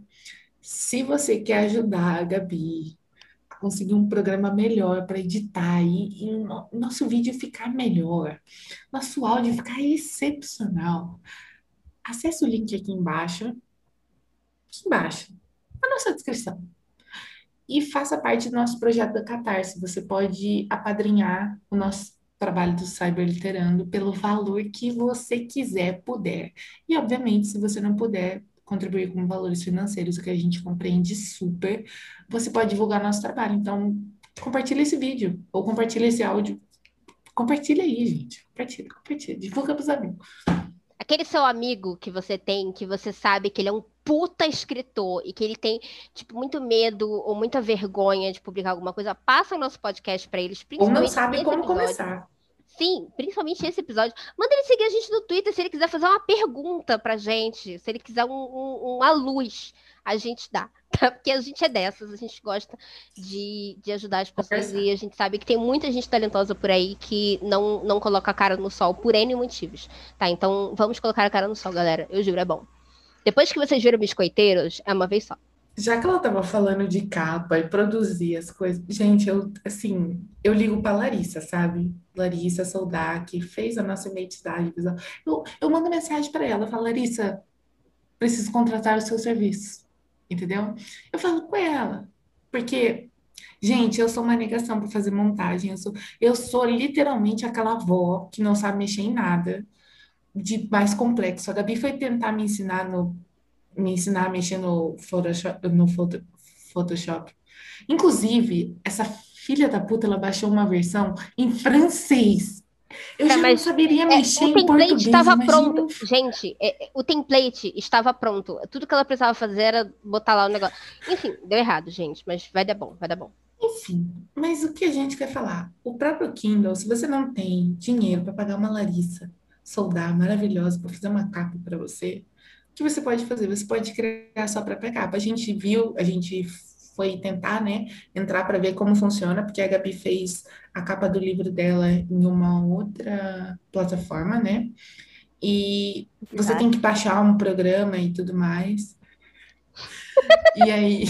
Se você quer ajudar a Gabi a conseguir um programa melhor para editar e, e nosso vídeo ficar melhor, nosso áudio ficar excepcional, acesse o link aqui embaixo, aqui embaixo, na nossa descrição. E faça parte do nosso projeto da Catarse. Você pode apadrinhar o nosso trabalho do Cyberliterando pelo valor que você quiser, puder. E, obviamente, se você não puder contribuir com valores financeiros, o que a gente compreende super, você pode divulgar nosso trabalho. Então, compartilha esse vídeo ou compartilha esse áudio. Compartilha aí, gente. Compartilha, compartilha. Divulga para os amigos. Aquele seu amigo que você tem, que você sabe que ele é um puta escritor e que ele tem, tipo, muito medo ou muita vergonha de publicar alguma coisa, passa o nosso podcast para eles, principalmente. Ou não sabe como episódio. começar. Sim, principalmente esse episódio. Manda ele seguir a gente no Twitter se ele quiser fazer uma pergunta pra gente, se ele quiser um, um, uma luz, a gente dá. Tá? Porque a gente é dessas, a gente gosta de, de ajudar as pessoas e a gente sabe que tem muita gente talentosa por aí que não, não coloca a cara no sol por N motivos. Tá? Então vamos colocar a cara no sol, galera. Eu juro, é bom. Depois que vocês viram biscoiteiros, é uma vez só. Já que ela estava falando de capa e produzir as coisas, gente, eu assim, eu ligo para Larissa, sabe? Larissa Soldac, fez a nossa identidade visual. Eu, eu mando mensagem para ela, falo, Larissa, preciso contratar o seu serviço, entendeu? Eu falo com ela, porque Gente, eu sou uma negação para fazer montagem. Eu sou, eu sou literalmente aquela avó que não sabe mexer em nada de mais complexo. A Gabi foi tentar me ensinar no, me ensinar a mexer no Photoshop, no Photoshop. Inclusive, essa filha da puta, ela baixou uma versão em francês. Eu é, já não saberia é, mexer em português. O template estava pronto. Gente, é, o template estava pronto. Tudo que ela precisava fazer era botar lá o negócio. Enfim, deu errado, gente, mas vai dar bom, vai dar bom. Enfim, mas o que a gente quer falar? O próprio Kindle, se você não tem dinheiro para pagar uma Larissa soldar maravilhosa para fazer uma capa para você, o que você pode fazer? Você pode criar sua própria capa. A gente viu, a gente foi tentar, né, entrar para ver como funciona, porque a Gabi fez a capa do livro dela em uma outra plataforma, né? E você tem que baixar um programa e tudo mais. E aí,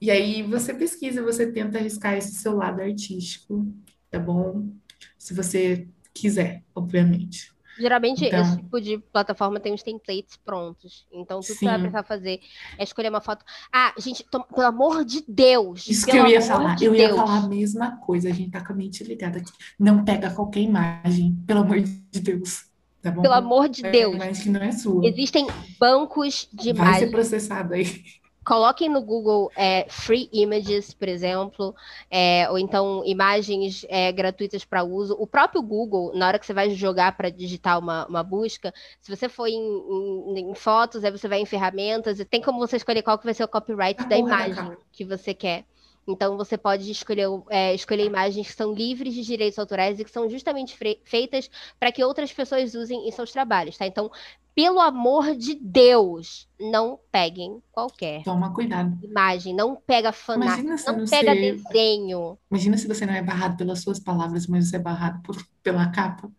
e aí você pesquisa, você tenta arriscar esse seu lado artístico, tá bom? Se você quiser, obviamente. Geralmente, então, esse tipo de plataforma tem os templates prontos. Então, tudo sim. que você vai precisar fazer é escolher uma foto. Ah, gente, pelo amor de Deus! Isso que eu ia falar. De eu Deus. ia falar a mesma coisa. A gente tá com a mente ligada aqui. Não pega qualquer imagem, pelo amor de Deus. Tá bom? Pelo amor de Deus. Mas que não é sua. Existem bancos de Vai imagens. ser processado aí. Coloquem no Google é, Free Images, por exemplo, é, ou então imagens é, gratuitas para uso. O próprio Google, na hora que você vai jogar para digitar uma, uma busca, se você for em, em, em, fotos, aí você vai em ferramentas, e tem como você escolher qual que vai ser o copyright ah, da imagem que você quer. Então você pode escolher, é, escolher imagens que são livres de direitos autorais e que são justamente feitas para que outras pessoas usem em seus trabalhos, tá? Então pelo amor de Deus, não peguem qualquer. Toma cuidado. Imagem, não pega fanart, não, não pega desenho. Imagina se você não é barrado pelas suas palavras, mas você é barrado por, pela capa.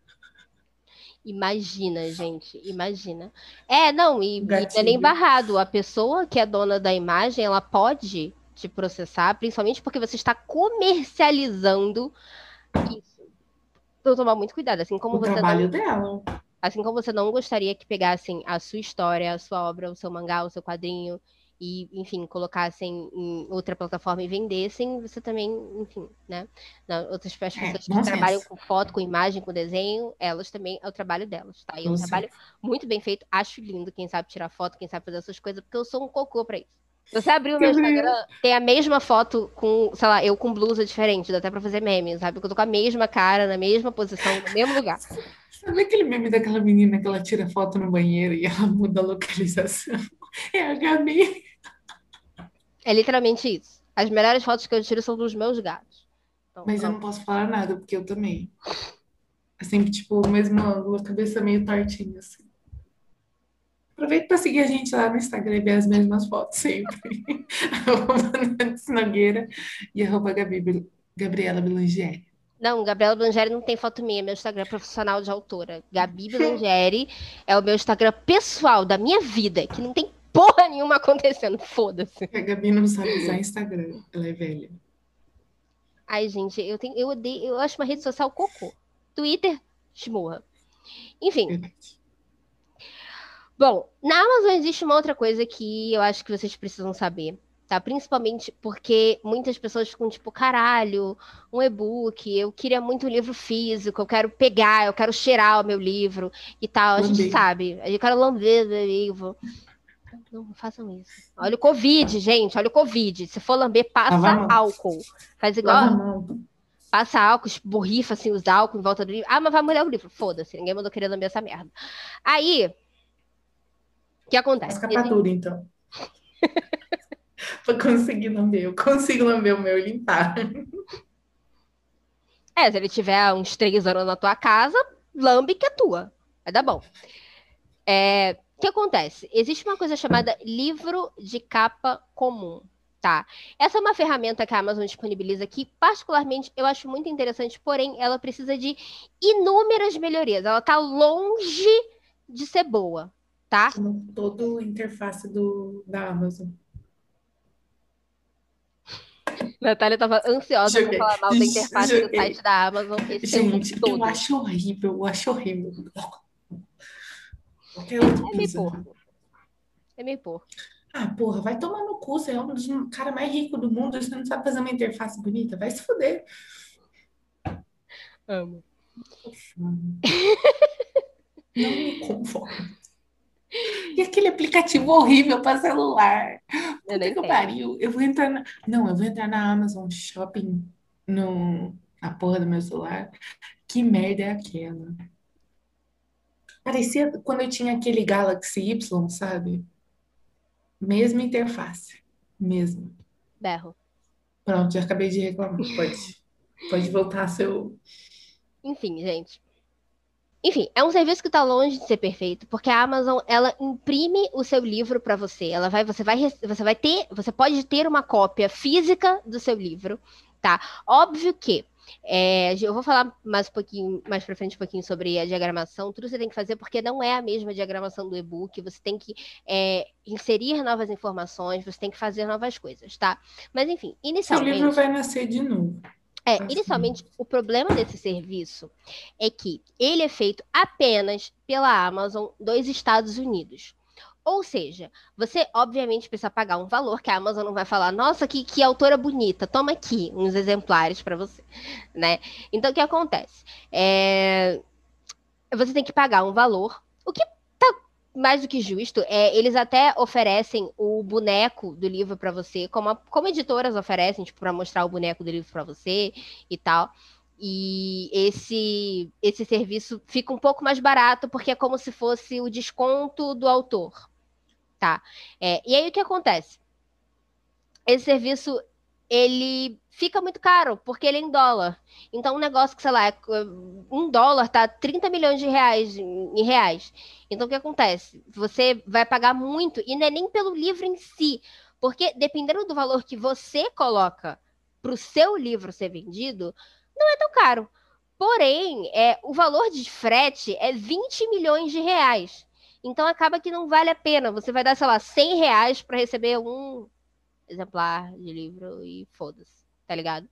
Imagina, gente, imagina. É, não, e, e não é nem barrado. A pessoa que é dona da imagem, ela pode te processar, principalmente porque você está comercializando isso. Então, tomar muito cuidado, assim como o você. Trabalho não... dela. Assim como você não gostaria que pegassem a sua história, a sua obra, o seu mangá, o seu quadrinho e, enfim, colocassem em outra plataforma e vendessem, você também, enfim, né? Não, outras é, pessoas é, que trabalham com foto, com imagem, com desenho, elas também é o trabalho delas, tá? E é um trabalho muito bem feito, acho lindo quem sabe tirar foto, quem sabe fazer essas coisas, porque eu sou um cocô para isso. Você abriu o meu Instagram, tem a mesma foto com, sei lá, eu com blusa diferente, dá até pra fazer meme, sabe? Porque eu tô com a mesma cara, na mesma posição, no mesmo lugar. Sabe aquele meme daquela menina que ela tira foto no banheiro e ela muda a localização? É a Gabi. É literalmente isso. As melhores fotos que eu tiro são dos meus gatos. Então, Mas eu não posso falar nada, porque eu também. É sempre, tipo, mesmo ângulo, a cabeça meio tortinha, assim. Aproveita para seguir a gente lá no Instagram e ver as mesmas fotos sempre. arroba Nogueira e arroba Gabi, Gabriela Belangieri. Não, Gabriela Blangeri não tem foto minha, meu Instagram é profissional de autora. Gabi Blangeri é o meu Instagram pessoal, da minha vida, que não tem porra nenhuma acontecendo, foda-se. A Gabi não sabe usar Instagram, ela é velha. Ai, gente, eu, tenho, eu odeio, eu acho uma rede social cocô. Twitter, esmurra. Enfim. Verdade. Bom, na Amazon existe uma outra coisa que eu acho que vocês precisam saber tá? Principalmente porque muitas pessoas ficam tipo, caralho, um e-book, eu queria muito um livro físico, eu quero pegar, eu quero cheirar o meu livro e tal. A gente sabe, eu quero lamber o livro. Não, façam isso. Olha o Covid, gente, olha o Covid. Se for lamber, passa álcool. Faz igual. Passa álcool, borrifa assim, os álcool em volta do livro. Ah, mas vai molhar o livro. Foda-se, ninguém mandou querer lamber essa merda. Aí, o que acontece? Escapatura, então. para conseguir lamber. Eu consigo lamber o meu e limpar. É, se ele tiver uns três anos na tua casa, lambe que é tua. Vai dar bom. É, o que acontece? Existe uma coisa chamada livro de capa comum. Tá. Essa é uma ferramenta que a Amazon disponibiliza que, particularmente, eu acho muito interessante, porém, ela precisa de inúmeras melhorias. Ela está longe de ser boa, tá? Como todo interface do, da Amazon. Natália estava ansiosa para falar mal da interface do site da Amazon. Esse Gente, eu acho horrível, eu acho horrível. É meio porco. É meio porco. Ah, porra, vai tomar no cu, você é um dos caras mais ricos do mundo, você não sabe fazer uma interface bonita, vai se fuder. Amo. Não me conformo. E aquele aplicativo horrível para celular. Eu nem que sei. pariu. Eu vou entrar na... Não, eu vou entrar na Amazon Shopping no... na porra do meu celular. Que merda é aquela? Parecia quando eu tinha aquele Galaxy Y, sabe? Mesma interface. Mesmo. Berro. Pronto, já acabei de reclamar. Pode, pode voltar seu. Enfim, gente. Enfim, é um serviço que está longe de ser perfeito, porque a Amazon ela imprime o seu livro para você. Ela vai, você vai, você vai ter, você pode ter uma cópia física do seu livro, tá? Óbvio que é, eu vou falar mais um pouquinho, mais para frente um pouquinho sobre a diagramação. Tudo você tem que fazer porque não é a mesma diagramação do e-book. Você tem que é, inserir novas informações, você tem que fazer novas coisas, tá? Mas enfim, inicialmente. livro vai nascer de novo. É, Assim. inicialmente, o problema desse serviço é que ele é feito apenas pela Amazon dos Estados Unidos. Ou seja, você obviamente precisa pagar um valor que a Amazon não vai falar, nossa, que, que autora bonita, toma aqui uns exemplares para você, né? Então, o que acontece? É, Você tem que pagar um valor, o que mais do que justo. É, eles até oferecem o boneco do livro para você, como, a- como editoras oferecem, tipo, para mostrar o boneco do livro para você e tal. E esse esse serviço fica um pouco mais barato porque é como se fosse o desconto do autor, tá? É, e aí o que acontece? Esse serviço ele fica muito caro porque ele é em dólar. Então um negócio que sei lá, é, um dólar tá 30 milhões de reais em reais. Então o que acontece? Você vai pagar muito e não é nem pelo livro em si, porque dependendo do valor que você coloca para o seu livro ser vendido, não é tão caro. Porém, é, o valor de frete é 20 milhões de reais. Então acaba que não vale a pena. Você vai dar, sei lá, 100 reais para receber um exemplar de livro e foda-se, tá ligado?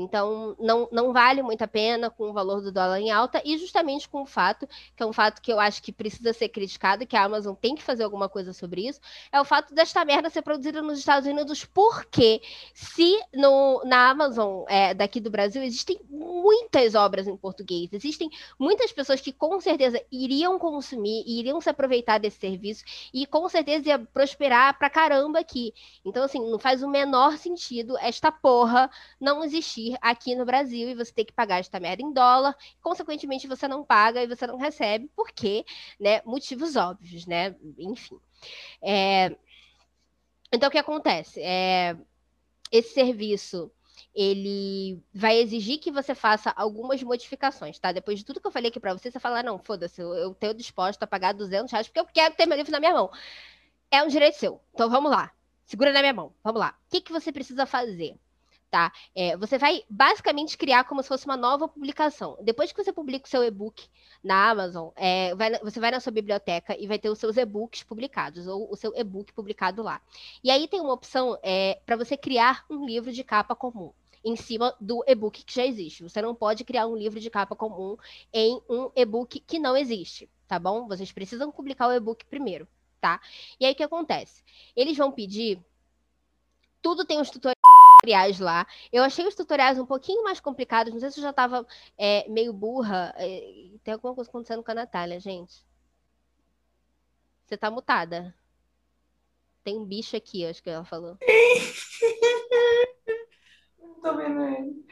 Então, não, não vale muito a pena com o valor do dólar em alta e justamente com o fato, que é um fato que eu acho que precisa ser criticado, que a Amazon tem que fazer alguma coisa sobre isso, é o fato desta merda ser produzida nos Estados Unidos, porque se no, na Amazon é, daqui do Brasil existem muitas obras em português, existem muitas pessoas que com certeza iriam consumir, iriam se aproveitar desse serviço e com certeza ia prosperar pra caramba aqui. Então, assim, não faz o menor sentido esta porra não existir aqui no Brasil e você ter que pagar esta merda em dólar, consequentemente você não paga e você não recebe, porque, né, motivos óbvios, né, enfim. É... Então, o que acontece? É... Esse serviço, ele vai exigir que você faça algumas modificações, tá? Depois de tudo que eu falei aqui pra você, você fala, não, foda-se, eu, eu tenho disposto a pagar 200 reais porque eu quero ter meu livro na minha mão. É um direito seu. Então, vamos lá. Segura na minha mão. Vamos lá. O que, que você precisa fazer? Tá? É, você vai basicamente criar como se fosse uma nova publicação. Depois que você publica o seu e-book na Amazon, é, vai você vai na sua biblioteca e vai ter os seus e-books publicados, ou o seu e-book publicado lá. E aí tem uma opção é, para você criar um livro de capa comum em cima do e-book que já existe. Você não pode criar um livro de capa comum em um e-book que não existe, tá bom? Vocês precisam publicar o e-book primeiro, tá? E aí o que acontece? Eles vão pedir. Tudo tem os tutoriais lá. Eu achei os tutoriais um pouquinho mais complicados. Não sei se eu já estava meio burra. É, tem alguma coisa acontecendo com a Natália, gente. Você tá mutada. Tem um bicho aqui, acho que ela falou. Não tô vendo ele.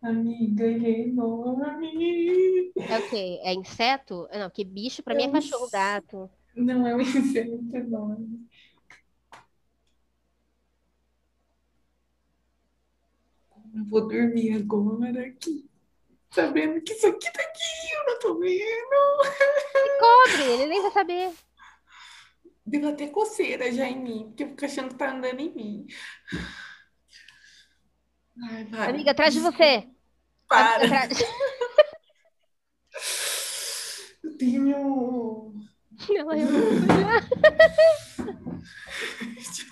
Amiga, ele é enorme. É o quê? É inseto? Não, que bicho pra mim é É um cachorro, inse- gato. Não é um inseto enorme. Eu vou dormir agora aqui, sabendo que isso aqui tá aqui, eu não tô vendo. Cobre, ele nem vai saber. Deu até coceira já em mim, porque eu fico achando que tá andando em mim. Ai, para. Amiga, atrás de você. Para. Atrás- Eu tenho. Não, eu- tenho-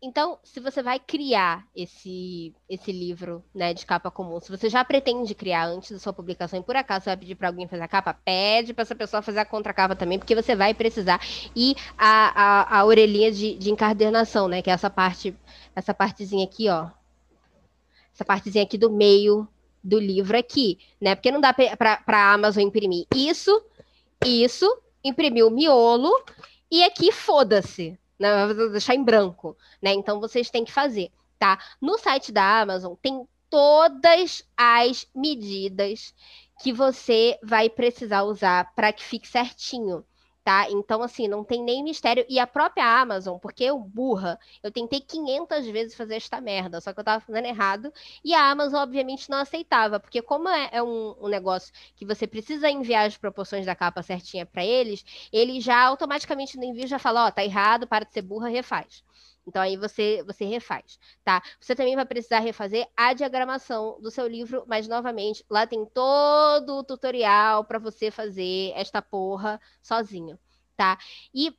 Então, se você vai criar esse, esse livro né, de capa comum, se você já pretende criar antes da sua publicação e por acaso você vai pedir para alguém fazer a capa, pede para essa pessoa fazer a contracapa também, porque você vai precisar. E a, a, a orelhinha de, de encadernação, né? Que é essa parte, essa partezinha aqui, ó. Essa partezinha aqui do meio do livro aqui, né? Porque não dá para a Amazon imprimir isso, isso, imprimir o miolo e aqui foda-se, né? Vou deixar em branco, né? Então vocês têm que fazer, tá? No site da Amazon tem todas as medidas que você vai precisar usar para que fique certinho tá? Então, assim, não tem nem mistério. E a própria Amazon, porque eu, burra, eu tentei 500 vezes fazer esta merda, só que eu tava fazendo errado. E a Amazon, obviamente, não aceitava, porque como é, é um, um, negócio que você precisa enviar as proporções da capa certinha para eles, ele já automaticamente no envio já fala, ó, oh, tá errado, para de ser burra, refaz. Então aí você você refaz, tá? Você também vai precisar refazer a diagramação do seu livro, mas novamente, lá tem todo o tutorial para você fazer esta porra sozinho, tá? E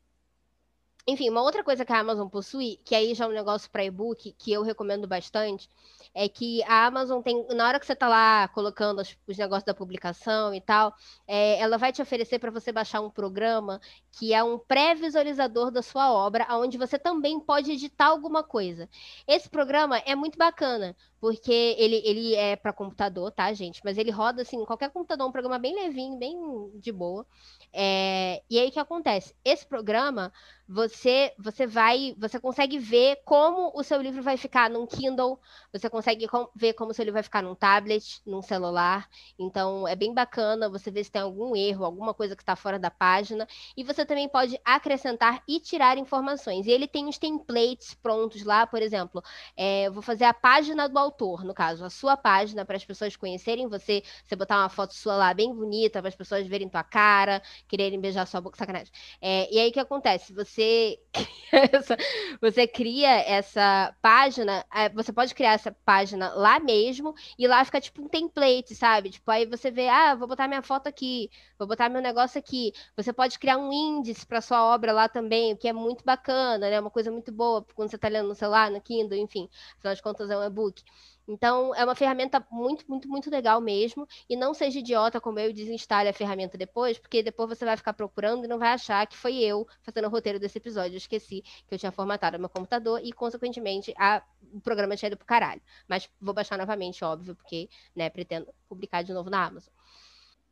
enfim, uma outra coisa que a Amazon possui, que aí já é um negócio para e-book, que eu recomendo bastante, é que a Amazon tem, na hora que você está lá colocando os, os, negócios da publicação e tal, é, ela vai te oferecer para você baixar um programa que é um pré-visualizador da sua obra, onde você também pode editar alguma coisa. Esse programa é muito bacana, porque ele, ele é para computador, tá, gente? Mas ele roda assim, qualquer computador, um programa bem levinho, bem de boa. É, e aí o que acontece? Esse programa, você você vai, você consegue ver como o seu livro vai ficar num Kindle, você consegue com, ver como o seu livro vai ficar num tablet, num celular. Então é bem bacana você ver se tem algum erro, alguma coisa que está fora da página. E você também pode acrescentar e tirar informações. E ele tem os templates prontos lá, por exemplo, é, vou fazer a página do autor, no caso, a sua página para as pessoas conhecerem você, você botar uma foto sua lá bem bonita para as pessoas verem tua cara quererem beijar sua boca, sacanagem. É, e aí o que acontece? Você, você cria essa página, é, você pode criar essa página lá mesmo, e lá fica tipo um template, sabe? Tipo, aí você vê, ah, vou botar minha foto aqui, vou botar meu negócio aqui. Você pode criar um índice para sua obra lá também, o que é muito bacana, né? Uma coisa muito boa quando você está lendo no celular, no Kindle, enfim. Afinal de contas, é um e-book. Então, é uma ferramenta muito, muito, muito legal mesmo. E não seja idiota como eu e desinstale a ferramenta depois, porque depois você vai ficar procurando e não vai achar que foi eu fazendo o roteiro desse episódio. Eu esqueci que eu tinha formatado meu computador e, consequentemente, a, o programa tinha ido pro caralho. Mas vou baixar novamente, óbvio, porque né, pretendo publicar de novo na Amazon.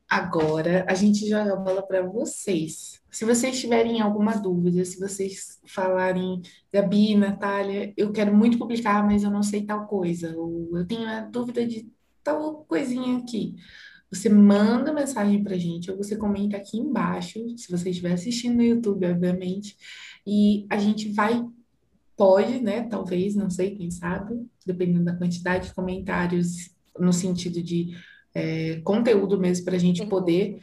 Agora a gente joga a bola para vocês. Se vocês tiverem alguma dúvida, se vocês falarem, Gabi, Natália, eu quero muito publicar, mas eu não sei tal coisa, ou eu tenho a dúvida de tal coisinha aqui. Você manda mensagem para a gente, ou você comenta aqui embaixo, se você estiver assistindo no YouTube, obviamente, e a gente vai, pode, né? Talvez, não sei, quem sabe, dependendo da quantidade de comentários, no sentido de é, conteúdo mesmo para a gente poder.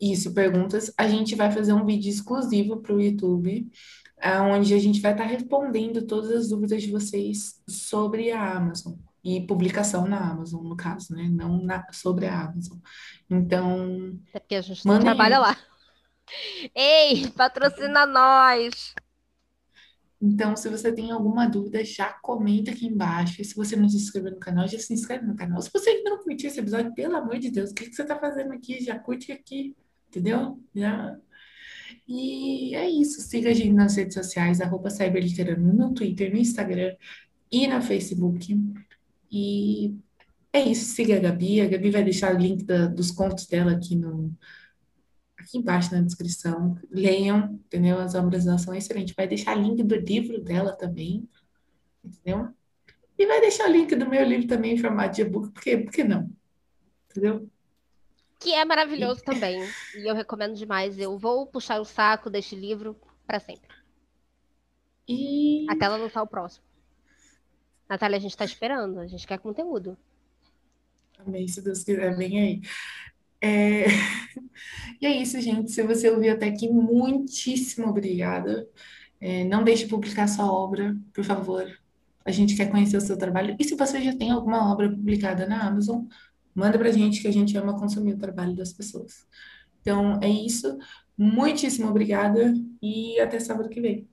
Isso, perguntas. A gente vai fazer um vídeo exclusivo para o YouTube, onde a gente vai estar tá respondendo todas as dúvidas de vocês sobre a Amazon e publicação na Amazon, no caso, né? Não na, sobre a Amazon. Então. É porque a gente trabalha lá. Ei, patrocina nós! Então, se você tem alguma dúvida, já comenta aqui embaixo. E se você não se inscreveu no canal, já se inscreve no canal. Se você ainda não curtiu esse episódio, pelo amor de Deus, o que, que você está fazendo aqui? Já curte aqui, entendeu? Já. E é isso. Siga a gente nas redes sociais, arroba Cyberliterano, no Twitter, no Instagram e no Facebook. E é isso. Siga a Gabi. A Gabi vai deixar o link da, dos contos dela aqui no, aqui embaixo na descrição. Leiam, entendeu? As obras dela são excelentes. Vai deixar link do livro dela também, entendeu? E vai deixar o link do meu livro também em formato de e-book, porque, porque não? Entendeu? Que é maravilhoso e... também. E eu recomendo demais. Eu vou puxar o saco deste livro para sempre. E... Até ela lançar o próximo. Natália, a gente está esperando. A gente quer conteúdo. Amém, se Deus quiser, vem aí. É... E é isso, gente. Se você ouviu até aqui, muitíssimo obrigada. É, não deixe de publicar sua obra, por favor. A gente quer conhecer o seu trabalho. E se você já tem alguma obra publicada na Amazon, manda pra gente que a gente ama consumir o trabalho das pessoas. Então, é isso. Muitíssimo obrigada e até sábado que vem.